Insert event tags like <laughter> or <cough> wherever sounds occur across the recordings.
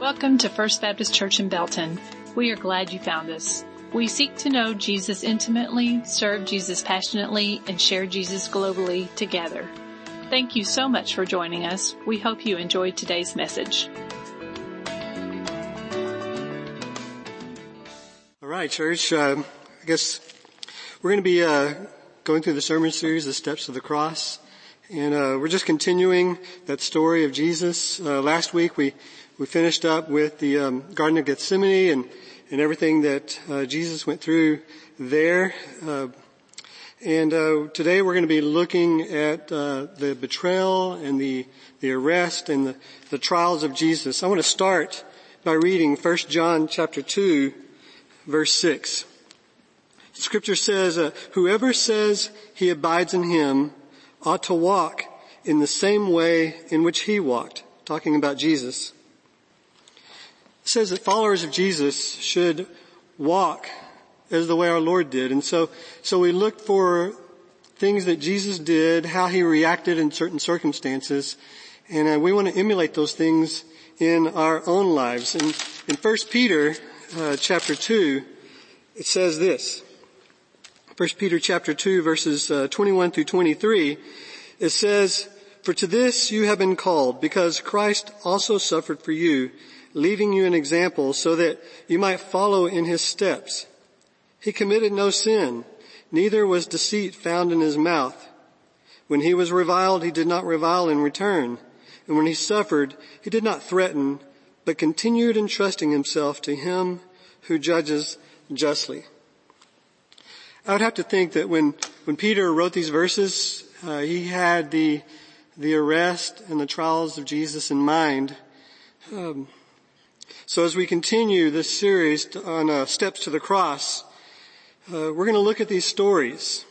Welcome to First Baptist Church in Belton. We are glad you found us. We seek to know Jesus intimately, serve Jesus passionately, and share Jesus globally together. Thank you so much for joining us. We hope you enjoyed today's message. All right, church. Uh, I guess we're going to be uh, going through the sermon series, The Steps of the Cross. And uh, we're just continuing that story of Jesus. Uh, last week we, we finished up with the um, Garden of Gethsemane and, and everything that uh, Jesus went through there. Uh, and uh, today we're going to be looking at uh, the betrayal and the, the arrest and the, the trials of Jesus. I want to start by reading 1 John chapter 2 verse 6. Scripture says, whoever says he abides in him ought to walk in the same way in which he walked, talking about Jesus. Says that followers of Jesus should walk as the way our Lord did. And so, so we look for things that Jesus did, how he reacted in certain circumstances, and uh, we want to emulate those things in our own lives. And in 1 Peter uh, chapter 2, it says this. 1 Peter chapter 2 verses uh, 21 through 23, it says, For to this you have been called, because Christ also suffered for you, leaving you an example so that you might follow in his steps. He committed no sin, neither was deceit found in his mouth. When he was reviled, he did not revile in return. And when he suffered, he did not threaten, but continued entrusting himself to him who judges justly. I would have to think that when, when Peter wrote these verses, uh, he had the, the arrest and the trials of Jesus in mind. Um, so as we continue this series on uh, steps to the cross, uh, we're going to look at these stories.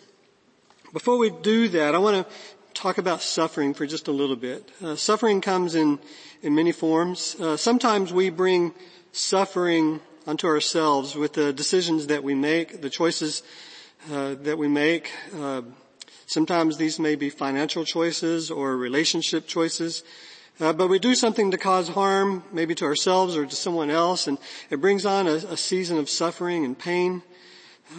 Before we do that, I want to talk about suffering for just a little bit. Uh, suffering comes in in many forms. Uh, sometimes we bring suffering unto ourselves with the decisions that we make, the choices uh, that we make. Uh, sometimes these may be financial choices or relationship choices. Uh, but we do something to cause harm, maybe to ourselves or to someone else, and it brings on a, a season of suffering and pain.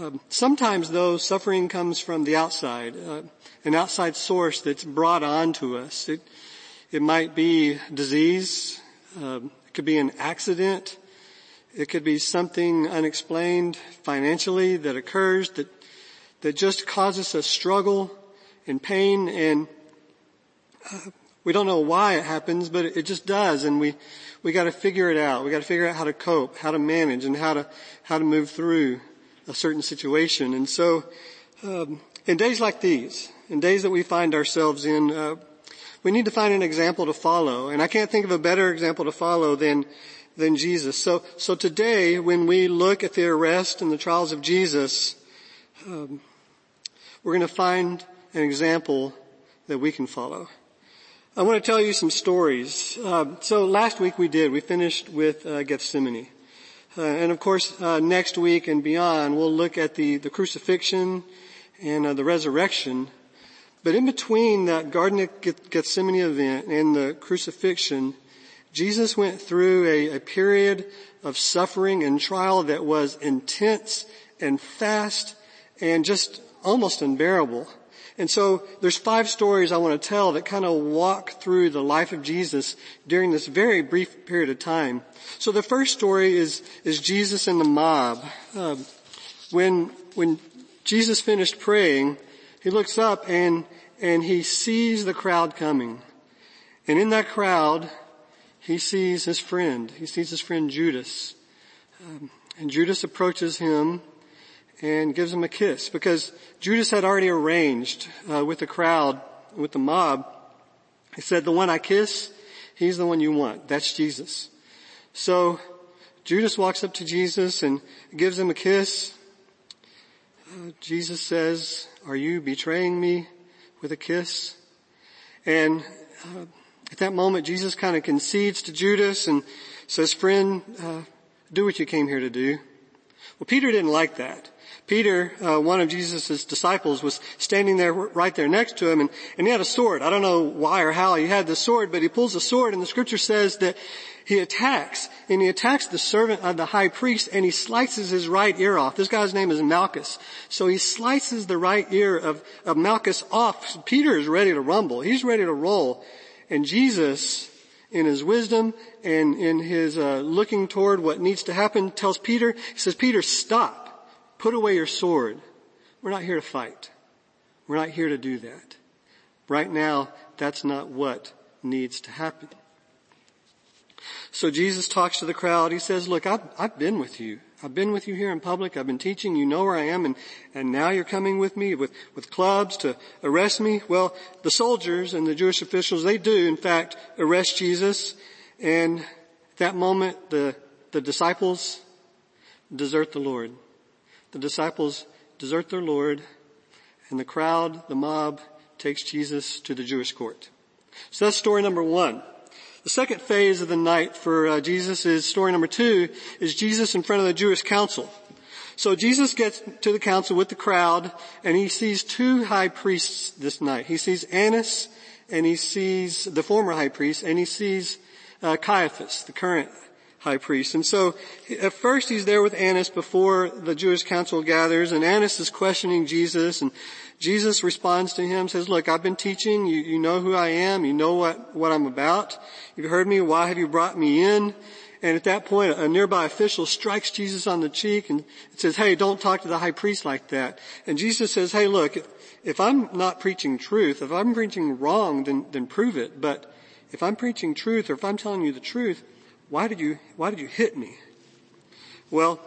Um, sometimes though, suffering comes from the outside, uh, an outside source that's brought on to us. It, it might be disease, um, it could be an accident, it could be something unexplained financially that occurs that that just causes us struggle and pain and uh, we don't know why it happens, but it, just does and we, we gotta figure it out. We gotta figure out how to cope, how to manage and how to, how to move through a certain situation. And so, um, in days like these, in days that we find ourselves in, uh, we need to find an example to follow. And I can't think of a better example to follow than, than Jesus. So, so today when we look at the arrest and the trials of Jesus, um, we're going to find an example that we can follow. I want to tell you some stories. Uh, so last week we did. We finished with uh, Gethsemane, uh, and of course uh, next week and beyond we'll look at the the crucifixion and uh, the resurrection. But in between that Garden of Gethsemane event and the crucifixion, Jesus went through a, a period of suffering and trial that was intense and fast and just almost unbearable. And so there's five stories I want to tell that kind of walk through the life of Jesus during this very brief period of time. So the first story is, is Jesus and the mob. Um, when, when Jesus finished praying, he looks up and, and he sees the crowd coming. And in that crowd, he sees his friend. He sees his friend Judas. Um, and Judas approaches him and gives him a kiss because Judas had already arranged uh, with the crowd, with the mob. He said, the one I kiss, he's the one you want. That's Jesus. So Judas walks up to Jesus and gives him a kiss. Uh, Jesus says, are you betraying me with a kiss? And uh, at that moment, Jesus kind of concedes to Judas and says, friend, uh, do what you came here to do. Well, Peter didn't like that. Peter, uh, one of Jesus' disciples, was standing there right there next to him, and, and he had a sword. I don't know why or how he had the sword, but he pulls the sword, and the scripture says that he attacks, and he attacks the servant of the high priest, and he slices his right ear off. This guy's name is Malchus. So he slices the right ear of, of Malchus off. Peter is ready to rumble. He's ready to roll. And Jesus, in his wisdom and in his uh, looking toward what needs to happen, tells Peter, he says, Peter, stop. Put away your sword. We're not here to fight. We're not here to do that. Right now, that's not what needs to happen. So Jesus talks to the crowd. He says, look, I've, I've been with you. I've been with you here in public. I've been teaching. You know where I am. And, and now you're coming with me with, with clubs to arrest me. Well, the soldiers and the Jewish officials, they do in fact arrest Jesus. And at that moment, the, the disciples desert the Lord. The disciples desert their Lord and the crowd, the mob, takes Jesus to the Jewish court. So that's story number one. The second phase of the night for uh, Jesus is story number two is Jesus in front of the Jewish council. So Jesus gets to the council with the crowd and he sees two high priests this night. He sees Annas and he sees the former high priest and he sees uh, Caiaphas, the current high priest. And so at first he's there with Annas before the Jewish council gathers and Annas is questioning Jesus and Jesus responds to him, says, look, I've been teaching, you, you know who I am, you know what, what I'm about. You've heard me, why have you brought me in? And at that point, a nearby official strikes Jesus on the cheek and says, hey, don't talk to the high priest like that. And Jesus says, hey, look, if I'm not preaching truth, if I'm preaching wrong, then, then prove it. But if I'm preaching truth or if I'm telling you the truth, why did you, why did you hit me? Well,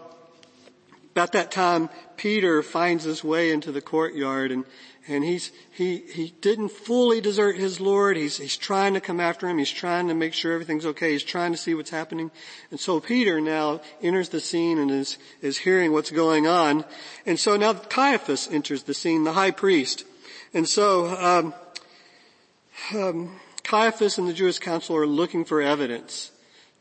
about that time, Peter finds his way into the courtyard and, and he's, he, he didn't fully desert his Lord. He's, he's trying to come after him. He's trying to make sure everything's okay. He's trying to see what's happening. And so Peter now enters the scene and is, is hearing what's going on. And so now Caiaphas enters the scene, the high priest. And so, um, um, Caiaphas and the Jewish council are looking for evidence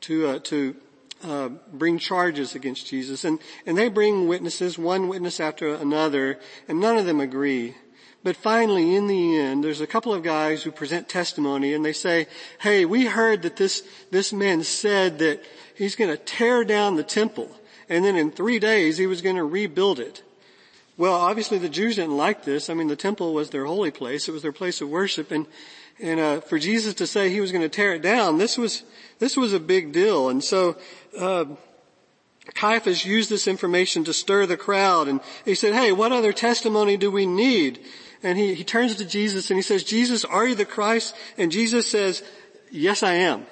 to, uh, to uh, bring charges against Jesus, and and they bring witnesses, one witness after another, and none of them agree. But finally, in the end, there's a couple of guys who present testimony, and they say, "Hey, we heard that this this man said that he's going to tear down the temple, and then in three days he was going to rebuild it." Well, obviously the Jews didn't like this. I mean, the temple was their holy place; it was their place of worship, and and uh, for Jesus to say he was going to tear it down, this was this was a big deal. And so uh, Caiaphas used this information to stir the crowd, and he said, "Hey, what other testimony do we need?" And he, he turns to Jesus and he says, "Jesus, are you the Christ?" And Jesus says, "Yes, I am.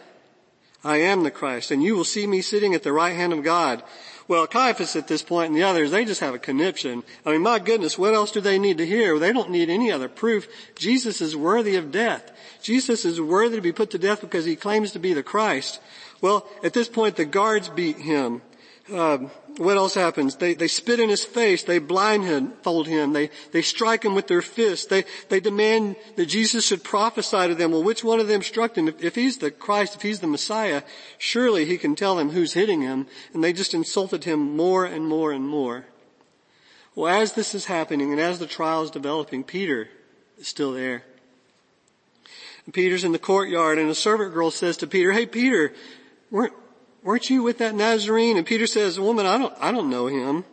I am the Christ, and you will see me sitting at the right hand of God." Well, Caiaphas at this point and the others, they just have a conniption. I mean, my goodness, what else do they need to hear? They don't need any other proof. Jesus is worthy of death. Jesus is worthy to be put to death because he claims to be the Christ. Well, at this point, the guards beat him. Uh, what else happens? They, they spit in his face. They blindfold him. They, they strike him with their fists. They, they demand that Jesus should prophesy to them. Well, which one of them struck him? If, if he's the Christ, if he's the Messiah, surely he can tell them who's hitting him. And they just insulted him more and more and more. Well, as this is happening and as the trial is developing, Peter is still there. And Peter's in the courtyard and a servant girl says to Peter, hey Peter, weren't, weren't you with that Nazarene? And Peter says, woman, I don't, I don't know him.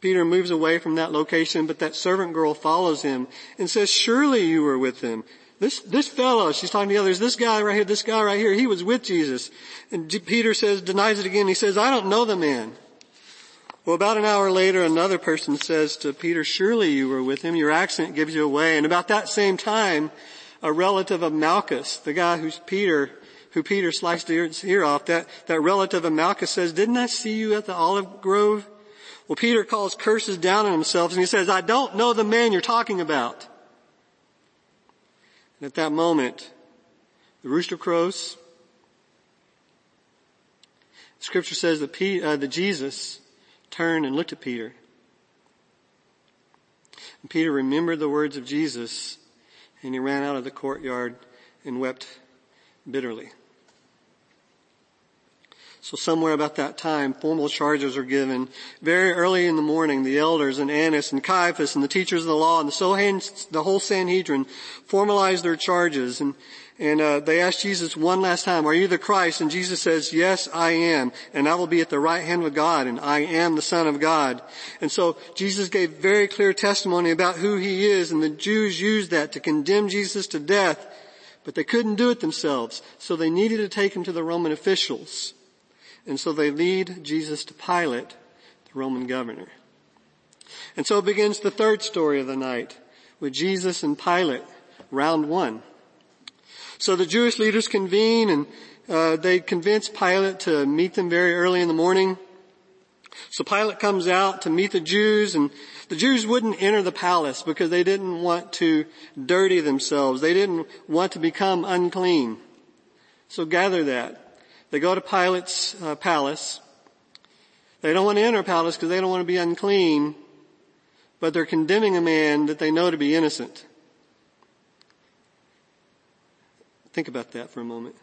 Peter moves away from that location, but that servant girl follows him and says, surely you were with him. This, this fellow, she's talking to the others, this guy right here, this guy right here, he was with Jesus. And Peter says, denies it again. He says, I don't know the man. Well, about an hour later, another person says to Peter, surely you were with him. Your accent gives you away. And about that same time, a relative of Malchus, the guy who's Peter who Peter sliced his ear off, that, that relative of Malchus says, didn't I see you at the olive grove? Well, Peter calls curses down on himself and he says, I don't know the man you're talking about. And at that moment, the rooster crows. Scripture says that, P, uh, that Jesus turned and looked at Peter. And Peter remembered the words of Jesus and he ran out of the courtyard and wept bitterly. So somewhere about that time, formal charges are given. Very early in the morning, the elders and Annas and Caiaphas and the teachers of the law and the, the whole Sanhedrin formalize their charges and, and uh, they ask Jesus one last time, are you the Christ? And Jesus says, yes, I am. And I will be at the right hand of God and I am the Son of God. And so Jesus gave very clear testimony about who he is and the Jews used that to condemn Jesus to death, but they couldn't do it themselves. So they needed to take him to the Roman officials. And so they lead Jesus to Pilate, the Roman governor. And so begins the third story of the night with Jesus and Pilate, round one. So the Jewish leaders convene and uh, they convince Pilate to meet them very early in the morning. So Pilate comes out to meet the Jews and the Jews wouldn't enter the palace because they didn't want to dirty themselves. They didn't want to become unclean. So gather that. They go to Pilate's uh, palace. They don't want to enter palace because they don't want to be unclean, but they're condemning a man that they know to be innocent. Think about that for a moment.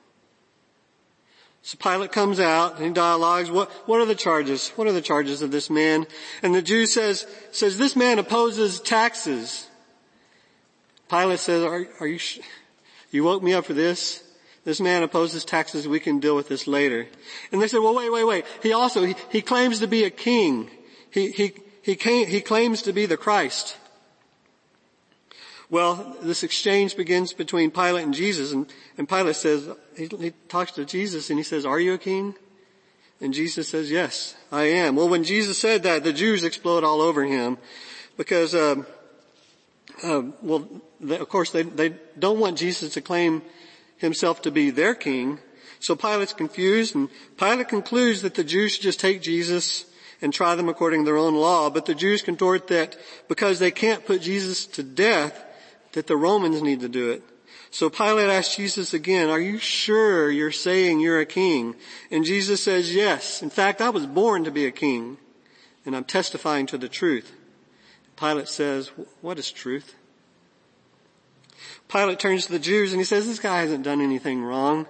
So Pilate comes out and he dialogues, what, what are the charges? What are the charges of this man? And the Jew says, says this man opposes taxes. Pilate says, are, are you, you woke me up for this? This man opposes taxes. We can deal with this later. And they said, well, wait, wait, wait. He also, he, he claims to be a king. He, he, he, came, he claims to be the Christ. Well, this exchange begins between Pilate and Jesus and, and Pilate says, he, he talks to Jesus and he says, are you a king? And Jesus says, yes, I am. Well, when Jesus said that, the Jews explode all over him because, uh, uh, well, they, of course they, they don't want Jesus to claim himself to be their king. So Pilate's confused and Pilate concludes that the Jews should just take Jesus and try them according to their own law, but the Jews contort that because they can't put Jesus to death, that the Romans need to do it. So Pilate asked Jesus again, are you sure you're saying you're a king? And Jesus says, yes. In fact, I was born to be a king and I'm testifying to the truth. Pilate says, what is truth? Pilate turns to the Jews and he says, this guy hasn't done anything wrong.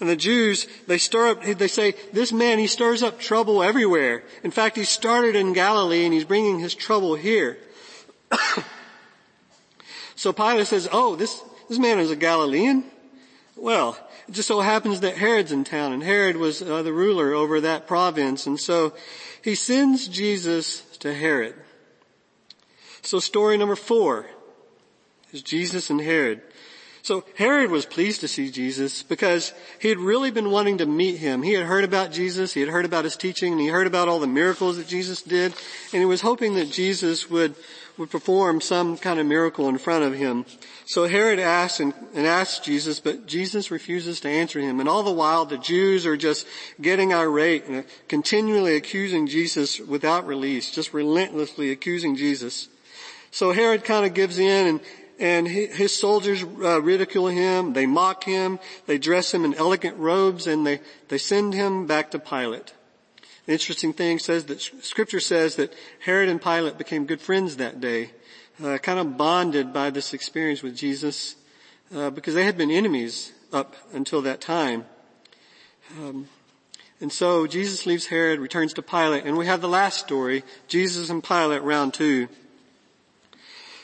And the Jews, they stir up, they say, this man, he stirs up trouble everywhere. In fact, he started in Galilee and he's bringing his trouble here. <coughs> so Pilate says, oh, this, this man is a Galilean? Well, it just so happens that Herod's in town and Herod was uh, the ruler over that province. And so he sends Jesus to Herod. So story number four is Jesus and Herod. So Herod was pleased to see Jesus because he had really been wanting to meet him. He had heard about Jesus, he had heard about his teaching, and he heard about all the miracles that Jesus did, and he was hoping that Jesus would, would perform some kind of miracle in front of him. So Herod asks and, and asks Jesus, but Jesus refuses to answer him. And all the while the Jews are just getting irate and continually accusing Jesus without release, just relentlessly accusing Jesus. So Herod kind of gives in and, and his soldiers uh, ridicule him, they mock him, they dress him in elegant robes, and they, they send him back to Pilate. The interesting thing says that scripture says that Herod and Pilate became good friends that day, uh, kind of bonded by this experience with Jesus, uh, because they had been enemies up until that time. Um, and so Jesus leaves Herod, returns to Pilate, and we have the last story, Jesus and Pilate round two.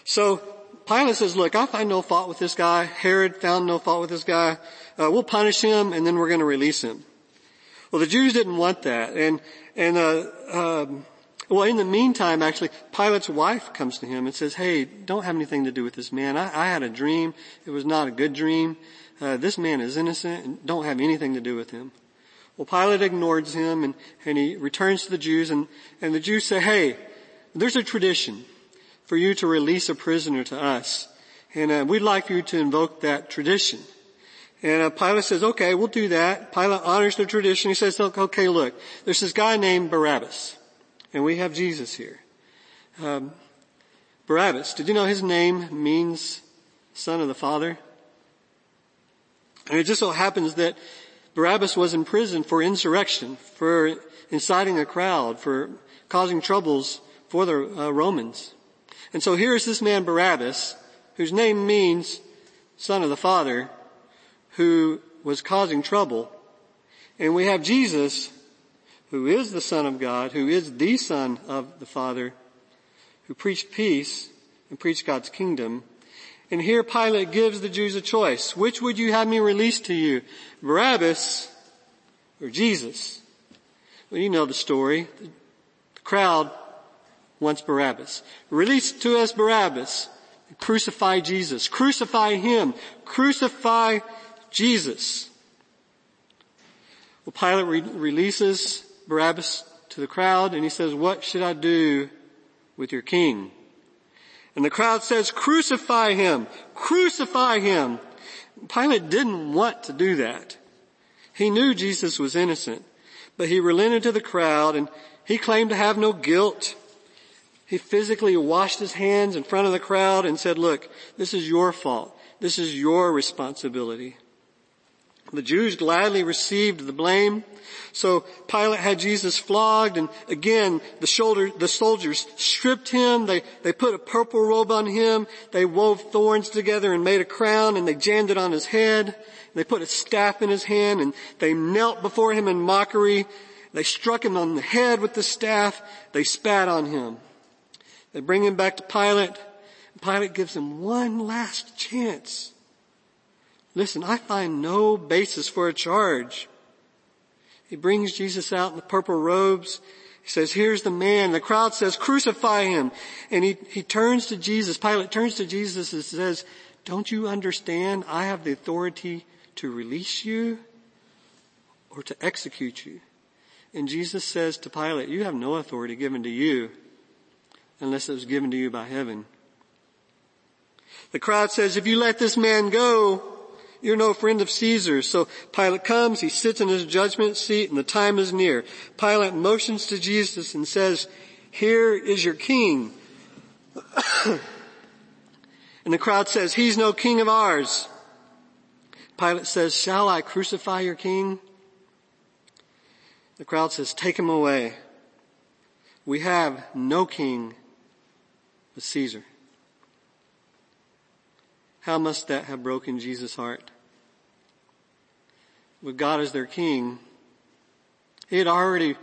So Pilate says, look, I find no fault with this guy. Herod found no fault with this guy. Uh, we'll punish him and then we're going to release him. Well, the Jews didn't want that. And, and, uh, um, well, in the meantime, actually, Pilate's wife comes to him and says, hey, don't have anything to do with this man. I, I had a dream. It was not a good dream. Uh, this man is innocent and don't have anything to do with him. Well, Pilate ignores him and, and he returns to the Jews and, and the Jews say, hey, there's a tradition for you to release a prisoner to us. And uh, we'd like you to invoke that tradition. And uh, Pilate says, okay, we'll do that. Pilate honors the tradition. He says, okay, look, there's this guy named Barabbas. And we have Jesus here. Um, Barabbas, did you know his name means son of the Father? And it just so happens that Barabbas was in prison for insurrection, for inciting a crowd, for causing troubles for the uh, Romans. And so here is this man Barabbas, whose name means son of the Father, who was causing trouble. And we have Jesus, who is the Son of God, who is the Son of the Father, who preached peace and preached God's kingdom. And here Pilate gives the Jews a choice. Which would you have me release to you? Barabbas or Jesus? Well, you know the story. The crowd wants Barabbas. Release to us Barabbas. Crucify Jesus. Crucify him. Crucify Jesus. Well, Pilate re- releases Barabbas to the crowd and he says, what should I do with your king? And the crowd says, crucify him, crucify him. Pilate didn't want to do that. He knew Jesus was innocent, but he relented to the crowd and he claimed to have no guilt. He physically washed his hands in front of the crowd and said, look, this is your fault. This is your responsibility. The Jews gladly received the blame. So Pilate had Jesus flogged and again the shoulder, the soldiers stripped him. They, they put a purple robe on him. They wove thorns together and made a crown and they jammed it on his head. They put a staff in his hand and they knelt before him in mockery. They struck him on the head with the staff. They spat on him. They bring him back to Pilate. Pilate gives him one last chance. Listen, I find no basis for a charge. He brings Jesus out in the purple robes. He says, here's the man. The crowd says, crucify him. And he, he turns to Jesus. Pilate turns to Jesus and says, don't you understand? I have the authority to release you or to execute you. And Jesus says to Pilate, you have no authority given to you unless it was given to you by heaven. The crowd says, if you let this man go, you're no friend of Caesar. So Pilate comes, he sits in his judgment seat and the time is near. Pilate motions to Jesus and says, here is your king. <coughs> and the crowd says, he's no king of ours. Pilate says, shall I crucify your king? The crowd says, take him away. We have no king Caesar. How must that have broken Jesus' heart? With God as their king, he had already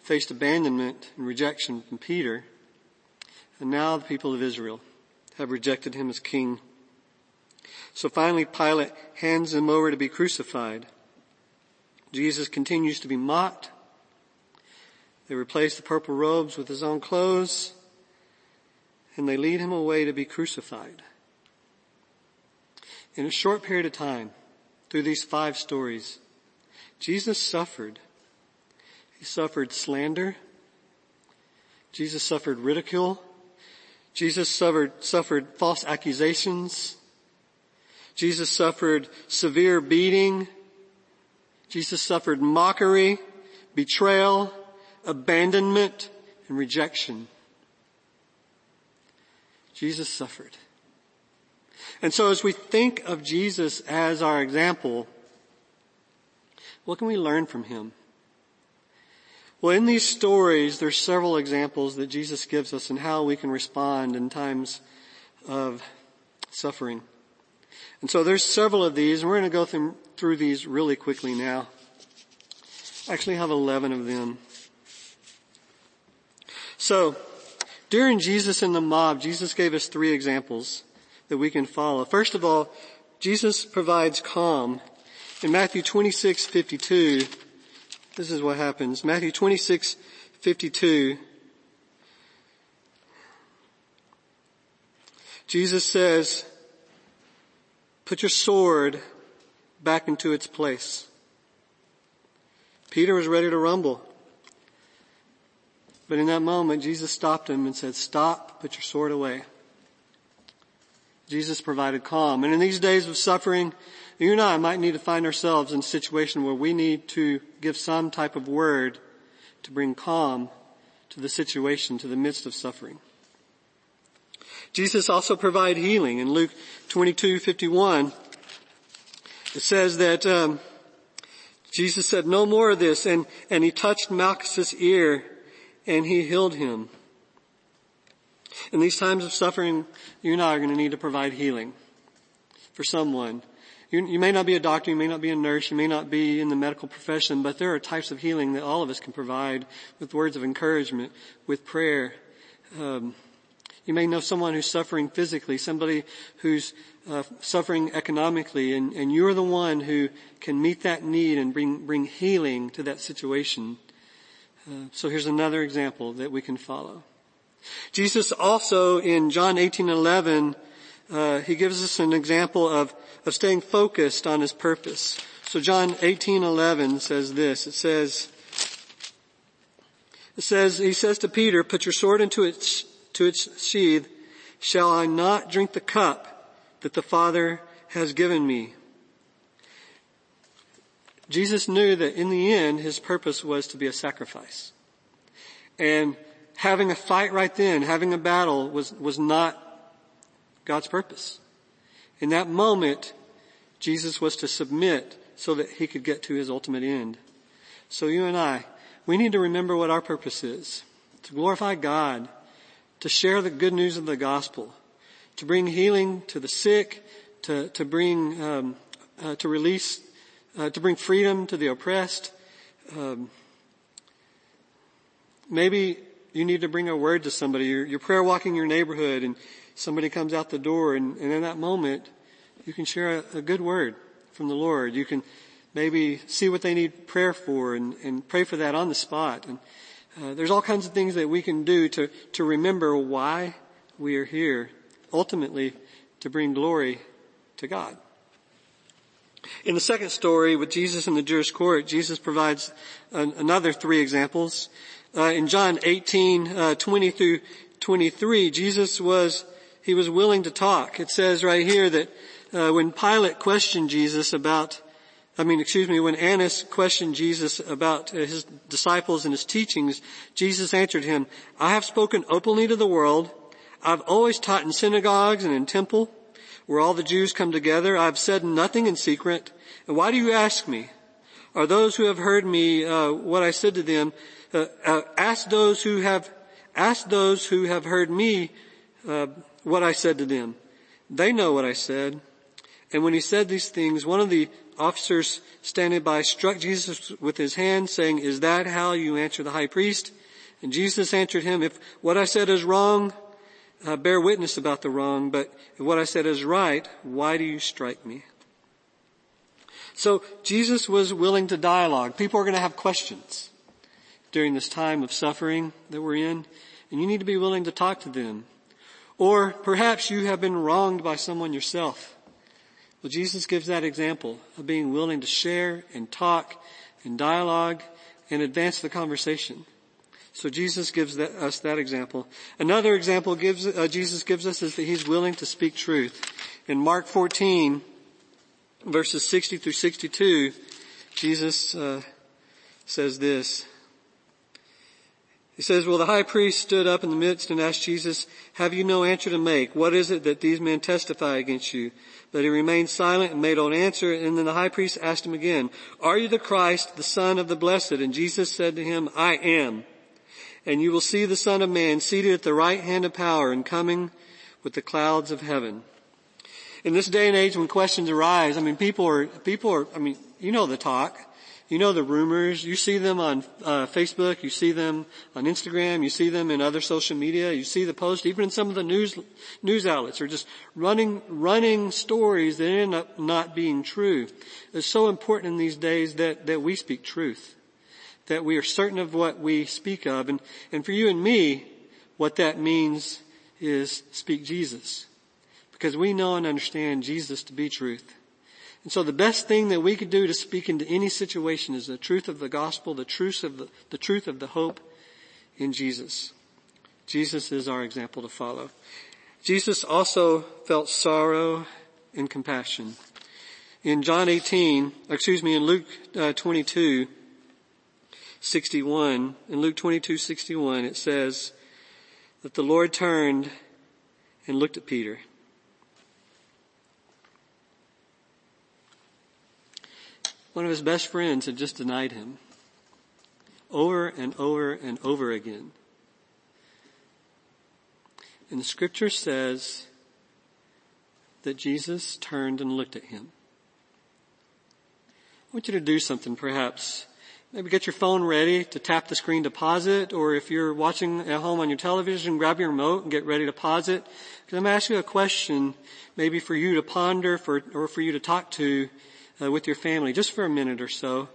faced abandonment and rejection from Peter, and now the people of Israel have rejected him as king. So finally Pilate hands him over to be crucified. Jesus continues to be mocked. They replace the purple robes with his own clothes, and they lead him away to be crucified in a short period of time, through these five stories, Jesus suffered. He suffered slander. Jesus suffered ridicule. Jesus suffered, suffered false accusations. Jesus suffered severe beating. Jesus suffered mockery, betrayal, abandonment, and rejection. Jesus suffered. And so as we think of Jesus as our example, what can we learn from him? Well, in these stories, there's several examples that Jesus gives us and how we can respond in times of suffering. And so there's several of these, and we're going to go through, through these really quickly now. I actually have 11 of them. So, during Jesus and the mob, Jesus gave us three examples that we can follow. First of all, Jesus provides calm. In Matthew 26, 52, this is what happens. Matthew 26, 52, Jesus says, put your sword back into its place. Peter was ready to rumble. But in that moment, Jesus stopped him and said, stop, put your sword away. Jesus provided calm. And in these days of suffering, you and I might need to find ourselves in a situation where we need to give some type of word to bring calm to the situation, to the midst of suffering. Jesus also provided healing. In Luke 22, 51, it says that um, Jesus said, no more of this, and, and he touched Malchus's ear, and he healed him. In these times of suffering, you and I are going to need to provide healing for someone. You, you may not be a doctor, you may not be a nurse, you may not be in the medical profession, but there are types of healing that all of us can provide with words of encouragement, with prayer. Um, you may know someone who's suffering physically, somebody who's uh, suffering economically, and, and you're the one who can meet that need and bring bring healing to that situation. So here's another example that we can follow. Jesus also in John 18:11, uh, he gives us an example of of staying focused on his purpose. So John 18:11 says this. It says, it says, he says to Peter, put your sword into its, to its sheath. Shall I not drink the cup that the Father has given me? Jesus knew that in the end, his purpose was to be a sacrifice. And having a fight right then, having a battle was, was not God's purpose. In that moment, Jesus was to submit so that he could get to his ultimate end. So you and I, we need to remember what our purpose is. To glorify God, to share the good news of the gospel, to bring healing to the sick, to, to bring, um, uh, to release, uh, to bring freedom to the oppressed. Um, maybe you need to bring a word to somebody. You're, you're prayer walking your neighborhood and somebody comes out the door and, and in that moment, you can share a, a, good word from the Lord. You can maybe see what they need prayer for and, and pray for that on the spot. And uh, there's all kinds of things that we can do to, to remember why we are here, ultimately to bring glory to God. In the second story with Jesus in the Jewish court, Jesus provides an, another three examples. Uh, in John 18, uh, 20 through 23, Jesus was he was willing to talk. It says right here that uh, when Pilate questioned Jesus about, I mean, excuse me, when Annas questioned Jesus about uh, his disciples and his teachings, Jesus answered him, I have spoken openly to the world. I've always taught in synagogues and in temple where all the Jews come together. I've said nothing in secret. And why do you ask me? Are those who have heard me, uh, what I said to them, uh, uh, ask those who have, ask those who have heard me, uh, what I said to them. They know what I said. And when he said these things, one of the officers standing by struck Jesus with his hand saying, is that how you answer the high priest? And Jesus answered him, if what I said is wrong, uh, bear witness about the wrong, but if what I said is right, why do you strike me? So Jesus was willing to dialogue. People are going to have questions during this time of suffering that we're in, and you need to be willing to talk to them. Or perhaps you have been wronged by someone yourself. Well, Jesus gives that example of being willing to share and talk and dialogue and advance the conversation. So Jesus gives that, us that example. Another example gives, uh, Jesus gives us is that he's willing to speak truth. In Mark 14, verses 60 through 62, Jesus uh, says this. He says, well, the high priest stood up in the midst and asked Jesus, have you no answer to make? What is it that these men testify against you? But he remained silent and made no answer. And then the high priest asked him again, are you the Christ, the son of the blessed? And Jesus said to him, I am. And you will see the son of man seated at the right hand of power and coming with the clouds of heaven. In this day and age when questions arise, I mean, people are, people are, I mean, you know the talk. You know the rumors. You see them on uh, Facebook. You see them on Instagram. You see them in other social media. You see the post. Even in some of the news news outlets are just running running stories that end up not being true. It's so important in these days that that we speak truth, that we are certain of what we speak of, and and for you and me, what that means is speak Jesus, because we know and understand Jesus to be truth. And so the best thing that we could do to speak into any situation is the truth of the gospel, the truth of the, the truth of the hope in Jesus. Jesus is our example to follow. Jesus also felt sorrow and compassion. In John 18, excuse me, in Luke uh, 22, 61, in Luke 22, 61, it says that the Lord turned and looked at Peter. One of his best friends had just denied him over and over and over again. And the scripture says that Jesus turned and looked at him. I want you to do something perhaps. Maybe get your phone ready to tap the screen to pause it, or if you're watching at home on your television, grab your remote and get ready to pause it. Because I'm asking you a question, maybe for you to ponder, for, or for you to talk to uh, with your family, just for a minute or so.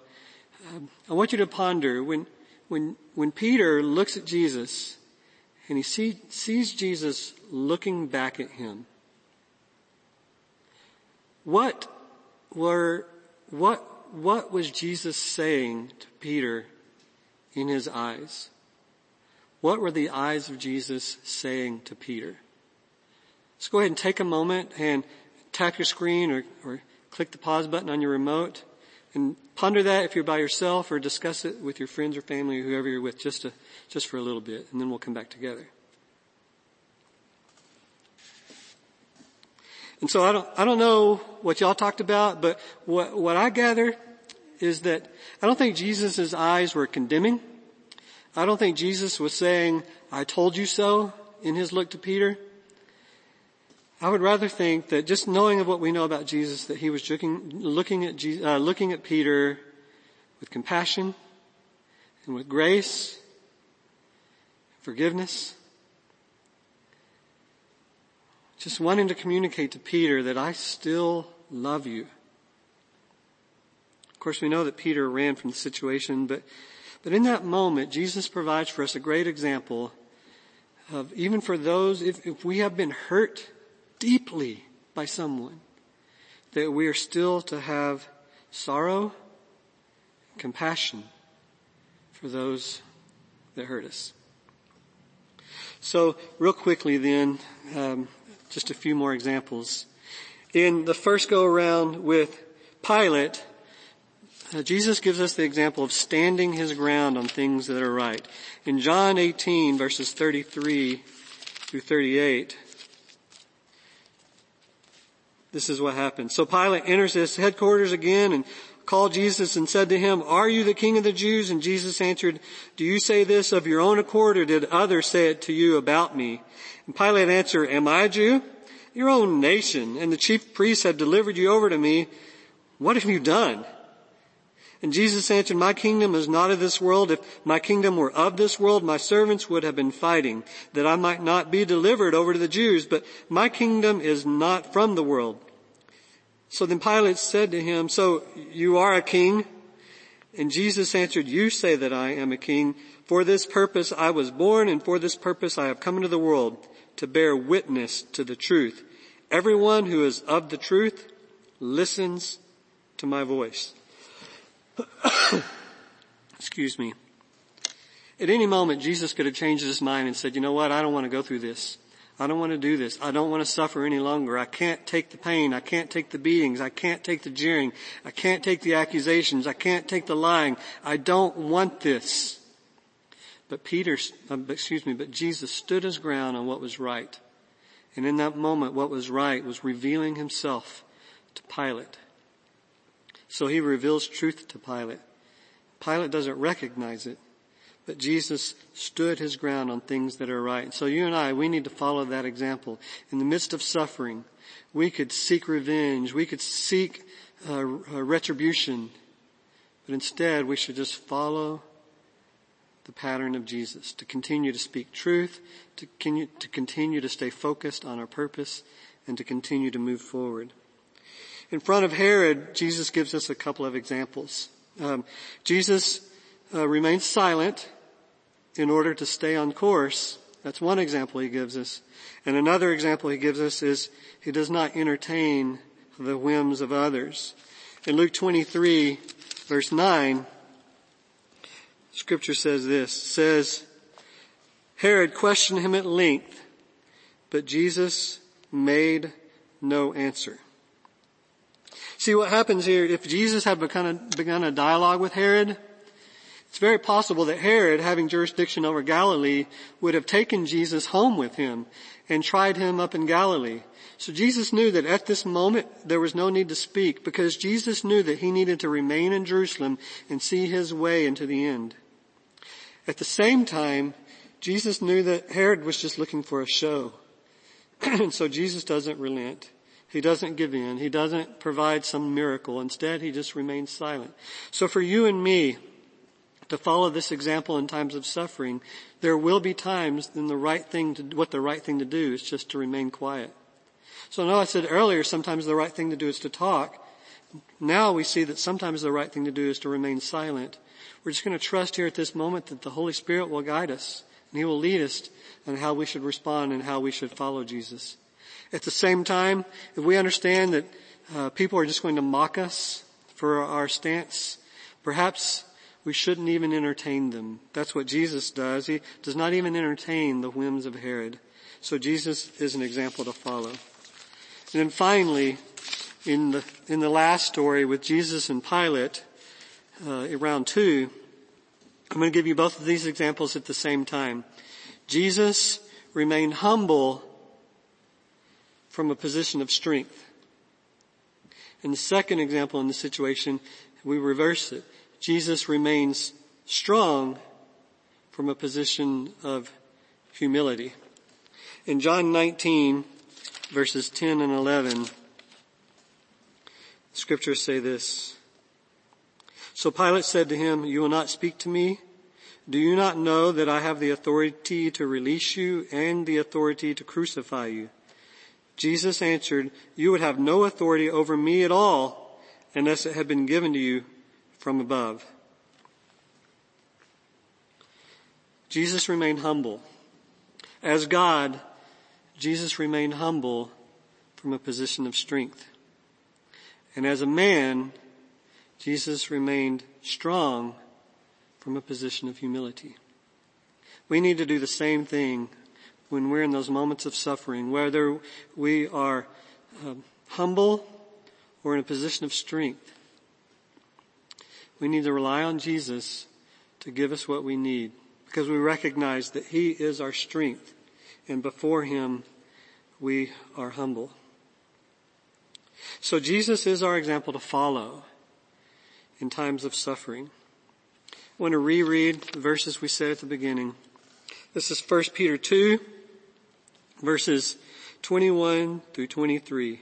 Um, I want you to ponder when when when Peter looks at Jesus and he see, sees Jesus looking back at him. What were what what was Jesus saying to Peter in his eyes? What were the eyes of Jesus saying to Peter? Let's go ahead and take a moment and tap your screen or, or click the pause button on your remote and ponder that if you're by yourself or discuss it with your friends or family or whoever you're with just to, just for a little bit and then we'll come back together. And so I don't, I don't know what y'all talked about, but what, what I gather is that I don't think Jesus' eyes were condemning. I don't think Jesus was saying, I told you so in his look to Peter. I would rather think that just knowing of what we know about Jesus, that he was looking, looking at, Jesus, uh, looking at Peter with compassion and with grace, forgiveness, just wanting to communicate to Peter that I still love you Of course, we know that Peter ran from the situation, but, but in that moment, Jesus provides for us a great example of even for those, if, if we have been hurt deeply by someone, that we are still to have sorrow, compassion for those that hurt us. So real quickly then, um, just a few more examples. In the first go around with Pilate, uh, Jesus gives us the example of standing his ground on things that are right. In John 18 verses 33 through 38, this is what happens. So Pilate enters his headquarters again and called Jesus and said to him, Are you the king of the Jews? And Jesus answered, Do you say this of your own accord or did others say it to you about me? And Pilate answered, Am I a Jew? Your own nation and the chief priests have delivered you over to me. What have you done? And Jesus answered, my kingdom is not of this world. If my kingdom were of this world, my servants would have been fighting that I might not be delivered over to the Jews, but my kingdom is not from the world. So then Pilate said to him, so you are a king? And Jesus answered, you say that I am a king. For this purpose I was born and for this purpose I have come into the world to bear witness to the truth. Everyone who is of the truth listens to my voice. <coughs> Excuse me. At any moment, Jesus could have changed his mind and said, you know what? I don't want to go through this. I don't want to do this. I don't want to suffer any longer. I can't take the pain. I can't take the beatings. I can't take the jeering. I can't take the accusations. I can't take the lying. I don't want this. But Peter, um, excuse me, but Jesus stood his ground on what was right. And in that moment, what was right was revealing himself to Pilate. So he reveals truth to Pilate. Pilate doesn't recognize it, but Jesus stood his ground on things that are right. So you and I, we need to follow that example. In the midst of suffering, we could seek revenge, we could seek uh, uh retribution, but instead we should just follow the pattern of Jesus, to continue to speak truth, to continue, to continue to stay focused on our purpose, and to continue to move forward. In front of Herod, Jesus gives us a couple of examples. Um, Jesus uh, remains silent in order to stay on course. That's one example he gives us. And another example he gives us is he does not entertain the whims of others. In Luke 23 verse 9, scripture says this, says, Herod questioned him at length, but Jesus made no answer. See what happens here, if Jesus had begun a dialogue with Herod, it's very possible that Herod, having jurisdiction over Galilee, would have taken Jesus home with him and tried him up in Galilee. So Jesus knew that at this moment there was no need to speak because Jesus knew that he needed to remain in Jerusalem and see his way into the end. At the same time, Jesus knew that Herod was just looking for a show. <clears throat> and so Jesus doesn't relent. He doesn't give in. He doesn't provide some miracle. Instead, he just remains silent. So for you and me to follow this example in times of suffering, there will be times when the right thing to, what the right thing to do is just to remain quiet. So I know I said earlier sometimes the right thing to do is to talk. Now we see that sometimes the right thing to do is to remain silent. We're just going to trust here at this moment that the Holy Spirit will guide us and He will lead us on how we should respond and how we should follow Jesus. At the same time, if we understand that uh, people are just going to mock us for our stance, perhaps we shouldn't even entertain them. That's what Jesus does. He does not even entertain the whims of Herod. So Jesus is an example to follow. And then finally, in the, in the last story with Jesus and Pilate, uh, round two, I'm going to give you both of these examples at the same time. Jesus remained humble from a position of strength. In the second example in the situation, we reverse it. Jesus remains strong from a position of humility. In John 19, verses 10 and 11, scriptures say this. So Pilate said to him, you will not speak to me? Do you not know that I have the authority to release you and the authority to crucify you? Jesus answered, you would have no authority over me at all unless it had been given to you from above. Jesus remained humble. As God, Jesus remained humble from a position of strength. And as a man, Jesus remained strong from a position of humility. We need to do the same thing when we're in those moments of suffering, whether we are um, humble or in a position of strength. We need to rely on Jesus to give us what we need because we recognize that He is our strength and before Him we are humble. So Jesus is our example to follow in times of suffering. I want to reread the verses we said at the beginning. This is 1 Peter 2, verses 21 through 23.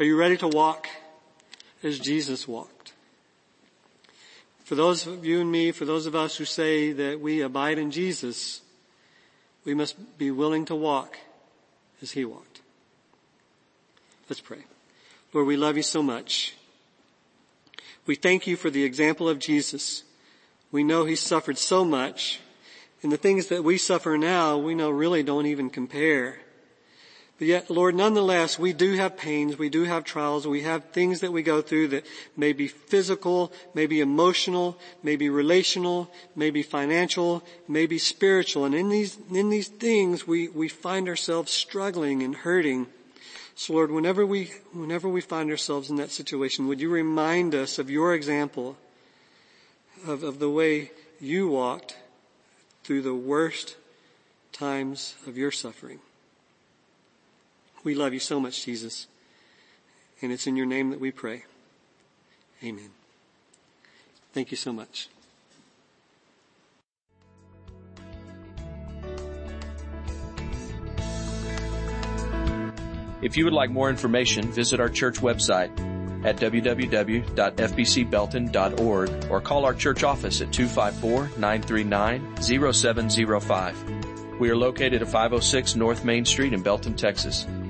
Are you ready to walk as Jesus walked? For those of you and me, for those of us who say that we abide in Jesus, we must be willing to walk as he walked. Let's pray. Lord, we love you so much. We thank you for the example of Jesus. We know he suffered so much and the things that we suffer now, we know really don't even compare. But yet, Lord, nonetheless, we do have pains, we do have trials, we have things that we go through that may be physical, may be emotional, may be relational, may be financial, may be spiritual. And in these, in these things, we, we find ourselves struggling and hurting. So Lord, whenever we, whenever we find ourselves in that situation, would you remind us of your example of, of the way you walked through the worst times of your suffering. We love you so much, Jesus. And it's in your name that we pray. Amen. Thank you so much. If you would like more information, visit our church website at www.fbcbelton.org or call our church office at 254-939-0705. We are located at 506 North Main Street in Belton, Texas.